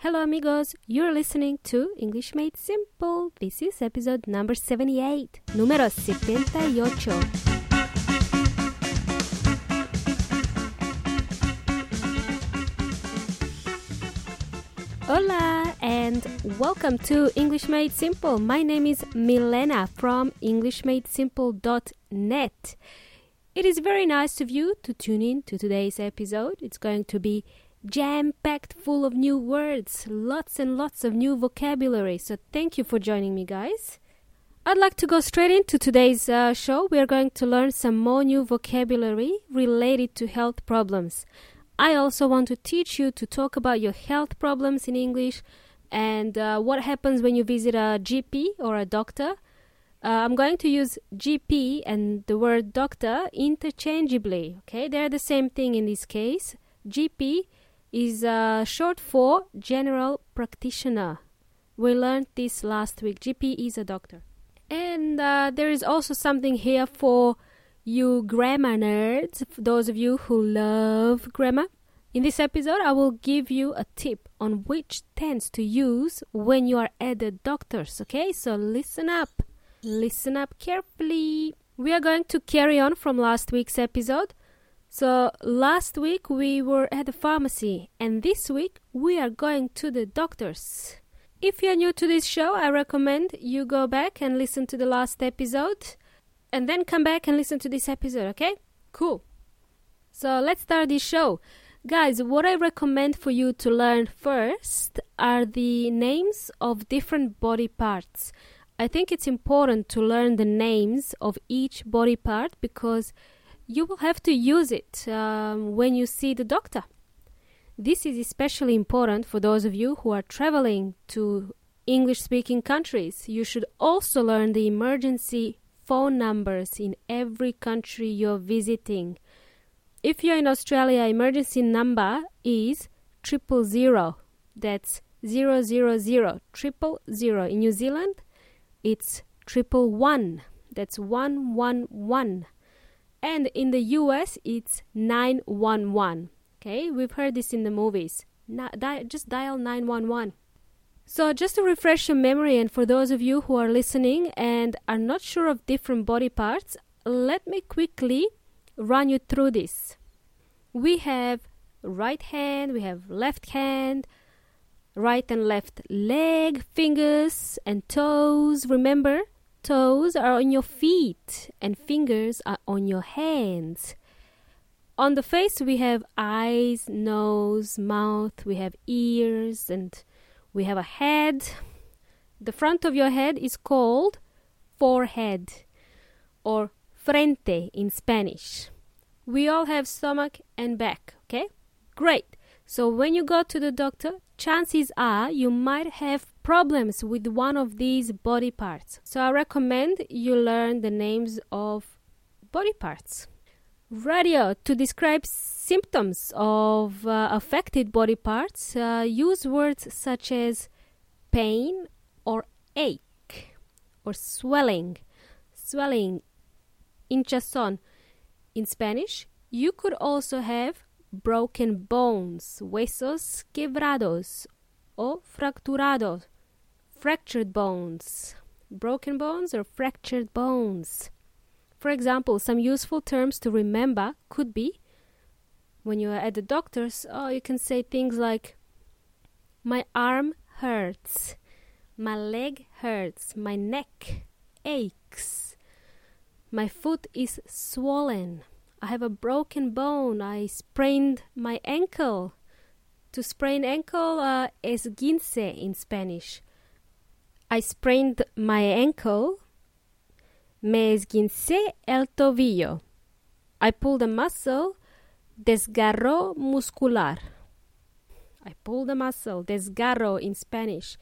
Hello, amigos. You're listening to English Made Simple. This is episode number 78. Número 78. Hola and welcome to English Made Simple. My name is Milena from EnglishMadeSimple.net. It is very nice of you to tune in to today's episode. It's going to be jam packed full of new words, lots and lots of new vocabulary. So, thank you for joining me, guys. I'd like to go straight into today's uh, show. We are going to learn some more new vocabulary related to health problems. I also want to teach you to talk about your health problems in English and uh, what happens when you visit a GP or a doctor. Uh, I'm going to use GP and the word doctor interchangeably. Okay, they're the same thing in this case. GP is uh, short for general practitioner. We learned this last week. GP is a doctor. And uh, there is also something here for you grammar nerds, those of you who love grammar. In this episode, I will give you a tip on which tense to use when you are at the doctor's, okay? So listen up. Listen up carefully. We are going to carry on from last week's episode. So last week we were at the pharmacy, and this week we are going to the doctor's. If you're new to this show, I recommend you go back and listen to the last episode and then come back and listen to this episode, okay? Cool. So let's start this show. Guys, what I recommend for you to learn first are the names of different body parts. I think it's important to learn the names of each body part because you will have to use it um, when you see the doctor. This is especially important for those of you who are traveling to English speaking countries. You should also learn the emergency phone numbers in every country you're visiting. If you're in Australia, emergency number is triple zero. That's zero zero zero triple zero. In New Zealand, it's triple one. That's one one one. And in the US, it's nine one one. Okay, we've heard this in the movies. Na- di- just dial nine one one. So, just to refresh your memory, and for those of you who are listening and are not sure of different body parts, let me quickly run you through this. We have right hand, we have left hand, right and left leg, fingers, and toes. Remember, toes are on your feet and fingers are on your hands. On the face, we have eyes, nose, mouth, we have ears, and we have a head. The front of your head is called forehead or frente in Spanish. We all have stomach and back, okay? Great. So when you go to the doctor, chances are you might have problems with one of these body parts. So I recommend you learn the names of body parts. Radio to describe symptoms of uh, affected body parts, uh, use words such as pain or ache or swelling. Swelling, hinchazón in Spanish. You could also have broken bones, huesos quebrados or fracturados, fractured bones, broken bones or fractured bones. For example, some useful terms to remember could be when you are at the doctor's, oh, you can say things like, My arm hurts, my leg hurts, my neck aches, my foot is swollen, I have a broken bone, I sprained my ankle. To sprain ankle, uh, esguince in Spanish. I sprained my ankle. Me esguincé el tobillo. I pulled a muscle. Desgarro muscular. I pulled a muscle. Desgarro in Spanish.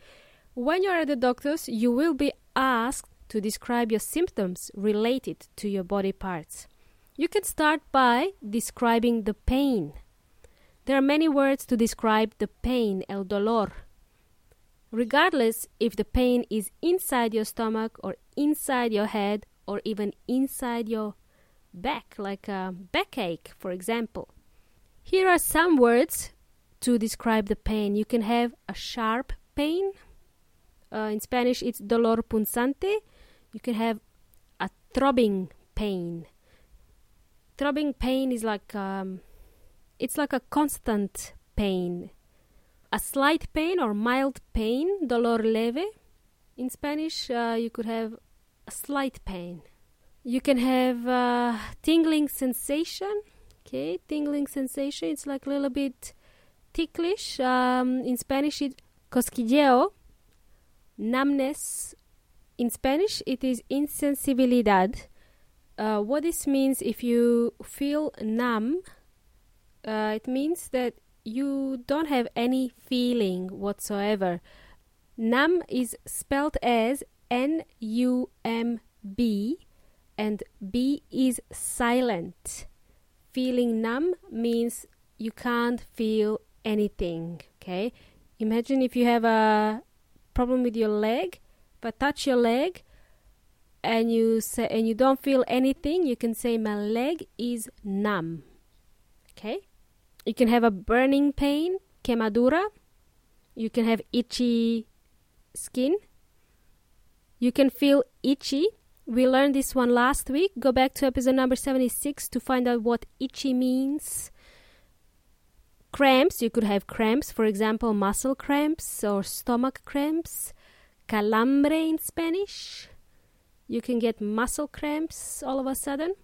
When you're at the doctor's, you will be asked to describe your symptoms related to your body parts. You can start by describing the pain. There are many words to describe the pain, el dolor. Regardless if the pain is inside your stomach or inside your head or even inside your back, like a backache, for example. Here are some words to describe the pain. You can have a sharp pain. Uh, in Spanish, it's dolor punzante. You can have a throbbing pain. Throbbing pain is like um, it's like a constant pain. A slight pain or mild pain, dolor leve. In Spanish, uh, you could have a slight pain. You can have uh, tingling sensation. Okay, tingling sensation. It's like a little bit ticklish. Um, in Spanish, it's cosquilleo. Numbness. In Spanish, it is insensibilidad. Uh, what this means, if you feel numb, uh, it means that you don't have any feeling whatsoever. Numb is spelled as N U M B, and B is silent. Feeling numb means you can't feel anything. Okay, imagine if you have a problem with your leg, but touch your leg, and you say and you don't feel anything, you can say my leg is numb. Okay, you can have a burning pain, quemadura. You can have itchy skin. You can feel itchy. We learned this one last week. Go back to episode number 76 to find out what itchy means. Cramps, you could have cramps, for example, muscle cramps or stomach cramps. Calambre in Spanish. You can get muscle cramps all of a sudden.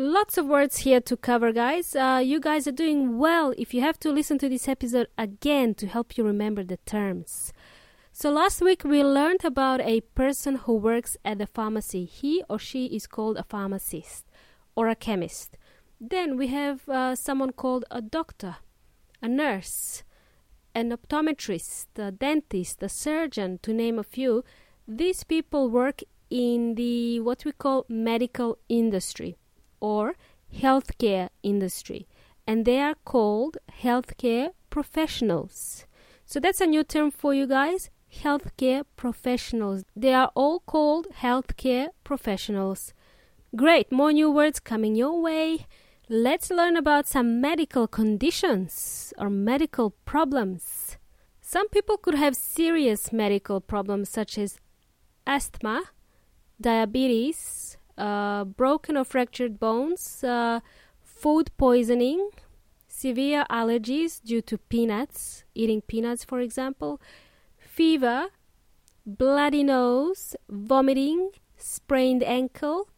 Lots of words here to cover, guys. Uh, you guys are doing well if you have to listen to this episode again to help you remember the terms. So, last week we learned about a person who works at the pharmacy. He or she is called a pharmacist or a chemist. Then we have uh, someone called a doctor, a nurse, an optometrist, a dentist, a surgeon, to name a few. These people work in the what we call medical industry or healthcare industry, and they are called healthcare professionals. So that's a new term for you guys healthcare professionals. They are all called healthcare professionals. Great, more new words coming your way. Let's learn about some medical conditions or medical problems. Some people could have serious medical problems such as asthma, diabetes, uh, broken or fractured bones, uh, food poisoning, severe allergies due to peanuts, eating peanuts, for example, fever, bloody nose, vomiting, sprained ankle,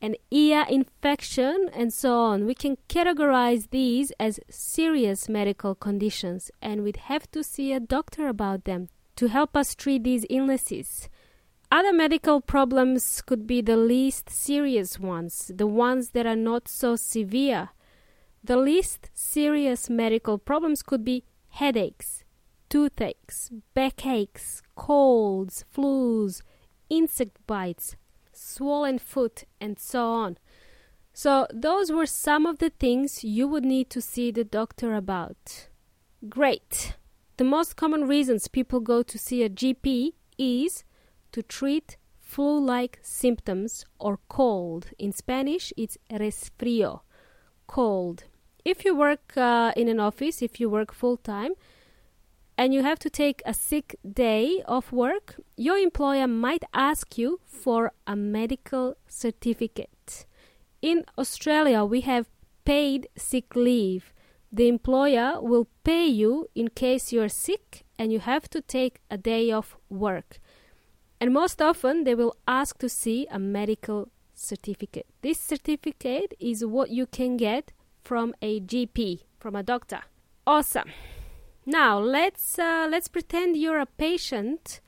an ear infection, and so on. We can categorize these as serious medical conditions, and we'd have to see a doctor about them to help us treat these illnesses. Other medical problems could be the least serious ones, the ones that are not so severe. The least serious medical problems could be headaches, toothaches, backaches, colds, flus, insect bites, swollen foot, and so on. So, those were some of the things you would need to see the doctor about. Great! The most common reasons people go to see a GP is to treat flu like symptoms or cold. In Spanish, it's resfrío, cold. If you work uh, in an office, if you work full time, and you have to take a sick day off work, your employer might ask you for a medical certificate. In Australia, we have paid sick leave. The employer will pay you in case you're sick and you have to take a day off work. And most often, they will ask to see a medical certificate. This certificate is what you can get from a GP, from a doctor. Awesome. Now let's uh, let's pretend you're a patient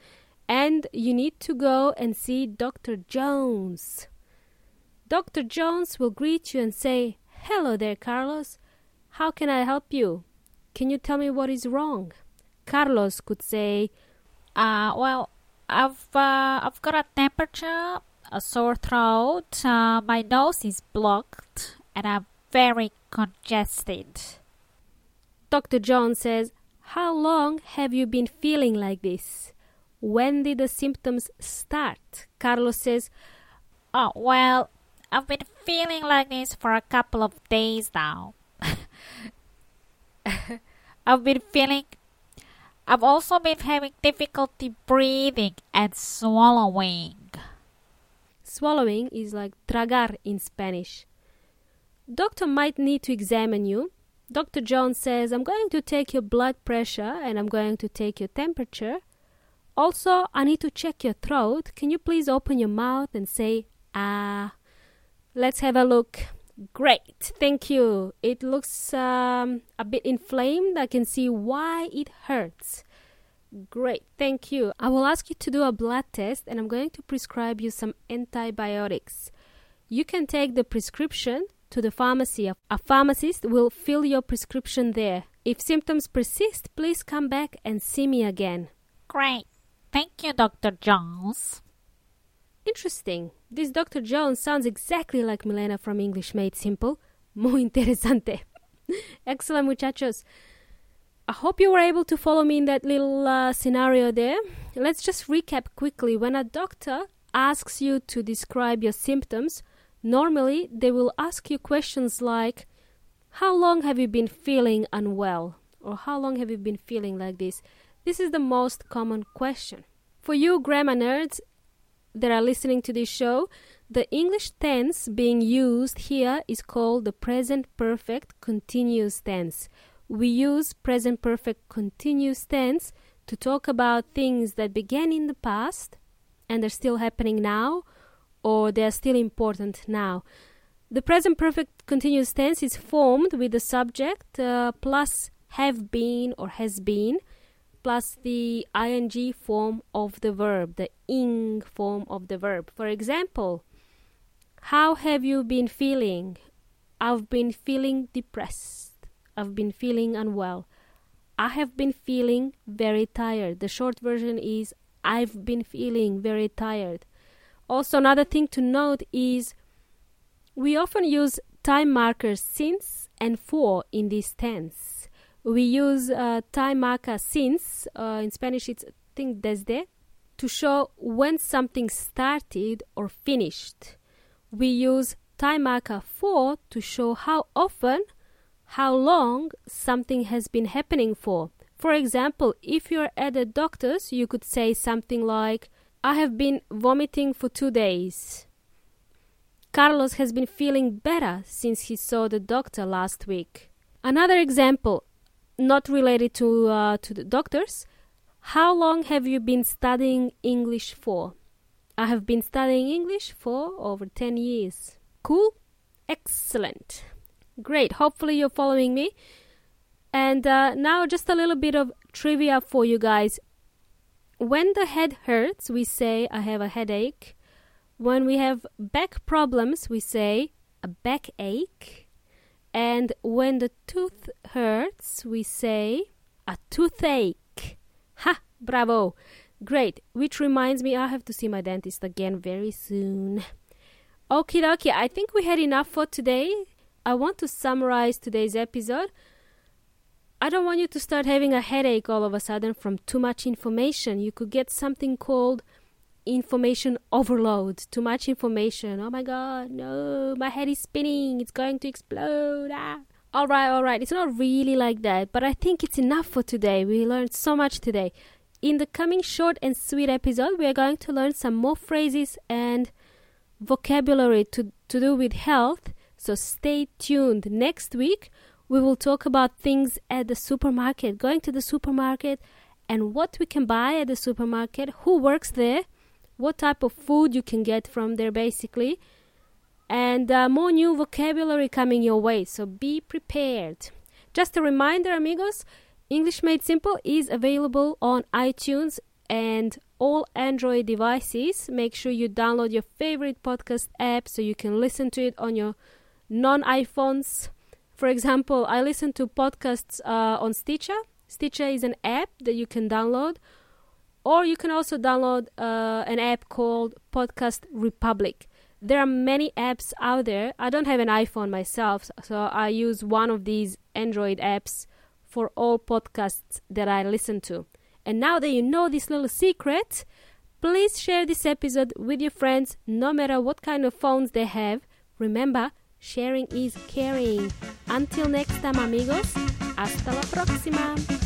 and you need to go and see Dr. Jones. Dr. Jones will greet you and say, "Hello there, Carlos. How can I help you? Can you tell me what is wrong?" Carlos could say, "Uh, well, I've uh, I've got a temperature, a sore throat, uh, my nose is blocked, and I'm very congested." Dr. John says, how long have you been feeling like this? When did the symptoms start? Carlos says, Oh, well, I've been feeling like this for a couple of days now. I've been feeling. I've also been having difficulty breathing and swallowing. Swallowing is like tragar in Spanish. Doctor might need to examine you. Dr. Jones says, I'm going to take your blood pressure and I'm going to take your temperature. Also, I need to check your throat. Can you please open your mouth and say, ah? Let's have a look. Great, thank you. It looks um, a bit inflamed. I can see why it hurts. Great, thank you. I will ask you to do a blood test and I'm going to prescribe you some antibiotics. You can take the prescription to the pharmacy. A pharmacist will fill your prescription there. If symptoms persist, please come back and see me again. Great. Thank you, Dr. Jones. Interesting. This Dr. Jones sounds exactly like Milena from English Made Simple. Muy interesante. Excellent, muchachos. I hope you were able to follow me in that little uh, scenario there. Let's just recap quickly. When a doctor asks you to describe your symptoms, normally they will ask you questions like How long have you been feeling unwell? Or How long have you been feeling like this? This is the most common question. For you grammar nerds, that are listening to this show, the English tense being used here is called the present perfect continuous tense. We use present perfect continuous tense to talk about things that began in the past and are still happening now or they are still important now. The present perfect continuous tense is formed with the subject uh, plus have been or has been plus the ing form of the verb, the ing form of the verb. For example, how have you been feeling? I've been feeling depressed. I've been feeling unwell. I have been feeling very tired. The short version is I've been feeling very tired. Also, another thing to note is we often use time markers since and for in this tense we use uh, time marker since uh, in spanish it's think desde to show when something started or finished. We use time marker for to show how often how long something has been happening for. For example if you're at the doctor's you could say something like i have been vomiting for two days. Carlos has been feeling better since he saw the doctor last week. Another example not related to uh, to the doctors. How long have you been studying English for? I have been studying English for over 10 years. Cool? Excellent. Great. Hopefully, you're following me. And uh, now, just a little bit of trivia for you guys. When the head hurts, we say, I have a headache. When we have back problems, we say, a backache. And when the tooth hurts, we say a toothache. Ha! Bravo! Great. Which reminds me, I have to see my dentist again very soon. Okie dokie, I think we had enough for today. I want to summarize today's episode. I don't want you to start having a headache all of a sudden from too much information. You could get something called information overload, too much information. Oh my god, no, my head is spinning, it's going to explode. Ah. All right, all right, it's not really like that, but I think it's enough for today. We learned so much today. In the coming short and sweet episode, we are going to learn some more phrases and vocabulary to, to do with health. So stay tuned. Next week, we will talk about things at the supermarket, going to the supermarket, and what we can buy at the supermarket, who works there, what type of food you can get from there basically. And uh, more new vocabulary coming your way so be prepared. Just a reminder amigos english made simple is available on itunes and all android devices. Make sure you download your favorite podcast app so you can listen to it on your non iphones for example i listen to podcasts uh, on stitcher. Stitcher is an app that you can download or you can also download uh, an app called Podcast Republic. There are many apps out there. I don't have an iPhone myself, so I use one of these Android apps for all podcasts that I listen to. And now that you know this little secret, please share this episode with your friends no matter what kind of phones they have. Remember, Sharing is caring. Until next time, amigos. Hasta la próxima.